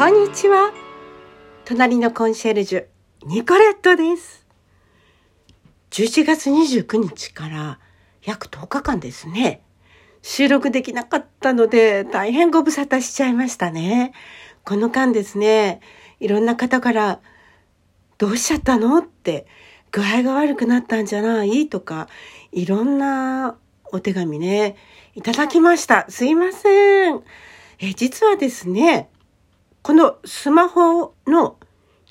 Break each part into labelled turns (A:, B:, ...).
A: こんにちは。隣のコンシェルジュ、ニコレットです。11月29日から約10日間ですね。収録できなかったので大変ご無沙汰しちゃいましたね。この間ですね、いろんな方からどうしちゃったのって具合が悪くなったんじゃない？とか、いろんなお手紙ね、いただきました。すいません。え、実はですね、このスマホの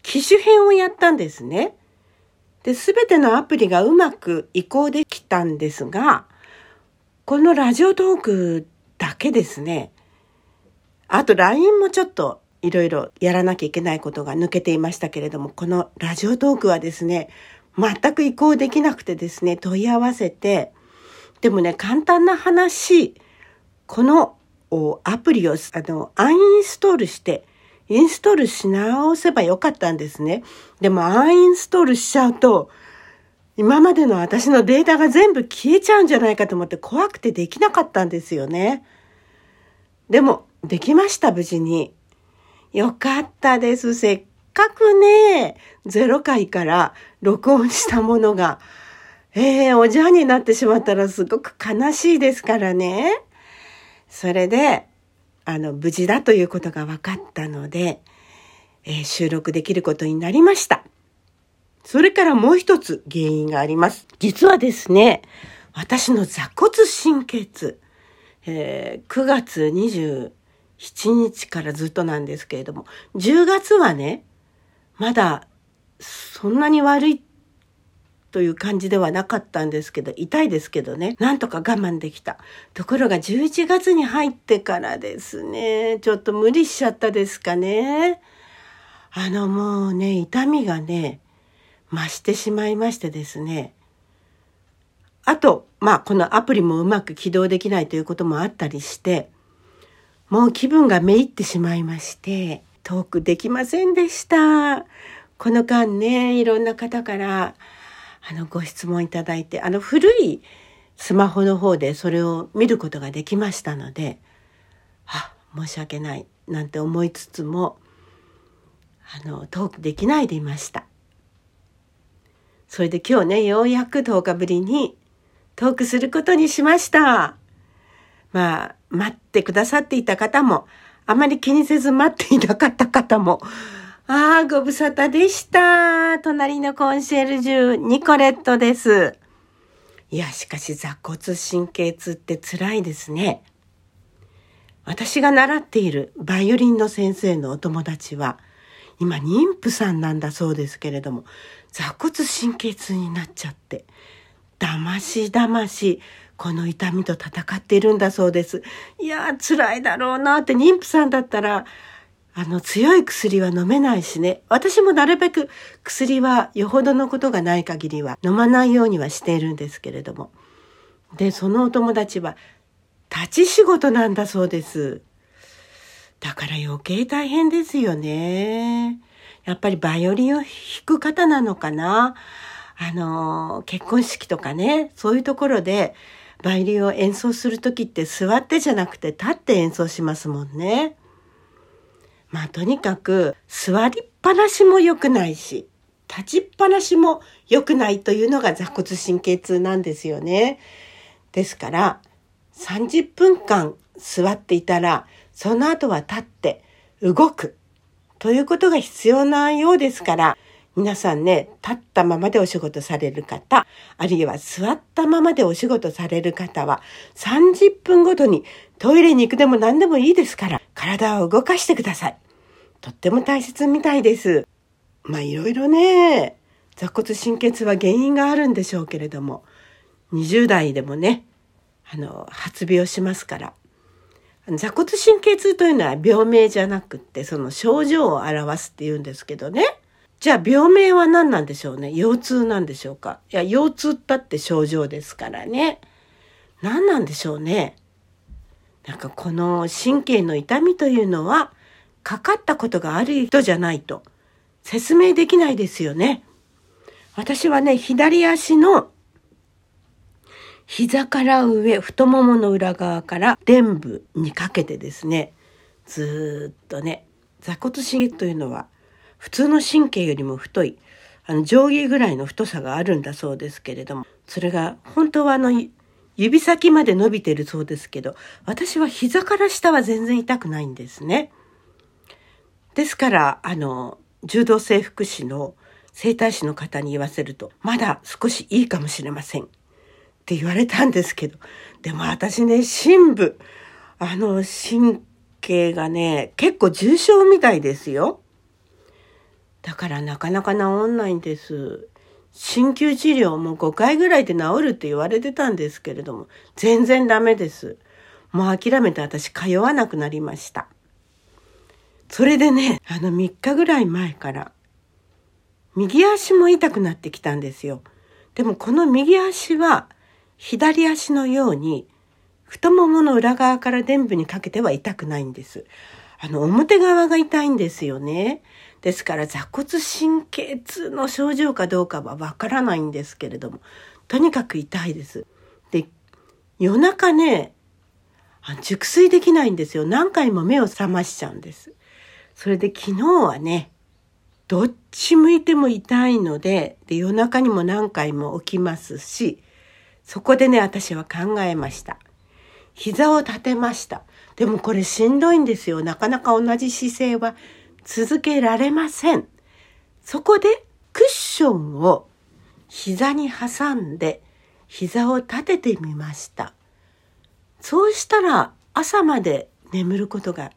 A: 機種変をやったんですね。で、すべてのアプリがうまく移行できたんですが、このラジオトークだけですね。あと LINE もちょっといろいろやらなきゃいけないことが抜けていましたけれども、このラジオトークはですね、全く移行できなくてですね、問い合わせて、でもね、簡単な話、このアプリをあのアンインストールして、インストールし直せばよかったんですね。でもアンインストールしちゃうと、今までの私のデータが全部消えちゃうんじゃないかと思って怖くてできなかったんですよね。でも、できました、無事に。よかったです。せっかくね、0回から録音したものが、えー、おじゃんになってしまったらすごく悲しいですからね。それで、あの、無事だということが分かったので、えー、収録できることになりました。それからもう一つ原因があります。実はですね、私の座骨神経痛、えー、9月27日からずっとなんですけれども、10月はね、まだそんなに悪いという感じではなかったんですけど、痛いですけどね、なんとか我慢できた。ところが11月に入ってからですね、ちょっと無理しちゃったですかね。あのもうね、痛みがね、増してしまいましてですね。あと、まあこのアプリもうまく起動できないということもあったりして、もう気分がめいってしまいまして、トークできませんでした。この間ね、いろんな方から、あの、ご質問いただいて、あの、古いスマホの方でそれを見ることができましたので、あ、申し訳ない、なんて思いつつも、あの、トークできないでいました。それで今日ね、ようやく10日ぶりにトークすることにしました。まあ、待ってくださっていた方も、あまり気にせず待っていなかった方も、ああ、ご無沙汰でした。隣のコンシェルジュ、ニコレットです。いや、しかし座骨神経痛って辛いですね。私が習っているバイオリンの先生のお友達は、今妊婦さんなんだそうですけれども、座骨神経痛になっちゃって、だましだまし、この痛みと戦っているんだそうです。いやー、辛いだろうなって、妊婦さんだったら、あの、強い薬は飲めないしね。私もなるべく薬はよほどのことがない限りは飲まないようにはしているんですけれども。で、そのお友達は立ち仕事なんだそうです。だから余計大変ですよね。やっぱりバイオリンを弾く方なのかな。あの、結婚式とかね、そういうところでバイオリンを演奏するときって座ってじゃなくて立って演奏しますもんね。まあとにかく座りっぱなしも良くないし、立ちっぱなしも良くないというのが座骨神経痛なんですよね。ですから30分間座っていたらその後は立って動くということが必要なようですから皆さんね、立ったままでお仕事される方、あるいは座ったままでお仕事される方は、30分ごとにトイレに行くでも何でもいいですから、体を動かしてください。とっても大切みたいです。まあいろいろね、座骨神経痛は原因があるんでしょうけれども、20代でもね、あの、発病しますから。座骨神経痛というのは病名じゃなくって、その症状を表すって言うんですけどね。じゃあ病名は何なんでしょうね？腰痛なんでしょうか？いや、腰痛ったって症状ですからね。何なんでしょうね？なんかこの神経の痛みというのは、かかったことがある人じゃないと説明できないですよね。私はね、左足の膝から上、太ももの裏側から臀部にかけてですね、ずっとね、座骨神経というのは普通の神経よりも太いあの上下ぐらいの太さがあるんだそうですけれどもそれが本当はあの指先まで伸びてるそうですけど私は膝から下は全然痛くないんですね。ですからあの柔道整復師の整体師の方に言わせるとまだ少しいいかもしれませんって言われたんですけどでも私ね深部あの神経がね結構重症みたいですよ。だからなかなか治んないんです。鍼灸治療も5回ぐらいで治るって言われてたんですけれども、全然ダメです。もう諦めて私通わなくなりました。それでね、あの3日ぐらい前から、右足も痛くなってきたんですよ。でもこの右足は、左足のように、太ももの裏側から臀部にかけては痛くないんです。あの、表側が痛いんですよね。ですから座骨神経痛の症状かどうかはわからないんですけれども、とにかく痛いです。で、夜中ね、熟睡できないんですよ。何回も目を覚ましちゃうんです。それで昨日はね、どっち向いても痛いので、で夜中にも何回も起きますし、そこでね、私は考えました。膝を立てました。でもこれしんどいんですよ。なかなか同じ姿勢は続けられません。そこでクッションを膝に挟んで膝を立ててみました。そうしたら朝まで眠ることが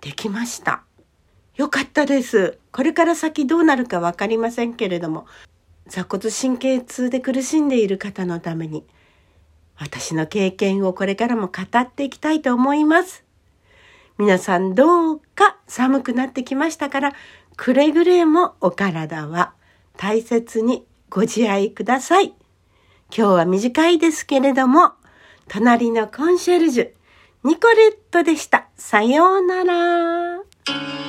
A: できました。よかったです。これから先どうなるかわかりませんけれども、座骨神経痛で苦しんでいる方のために、私の経験をこれからも語っていきたいと思います。皆さんどうか寒くなってきましたから、くれぐれもお体は大切にご自愛ください。今日は短いですけれども、隣のコンシェルジュ、ニコレットでした。さようなら。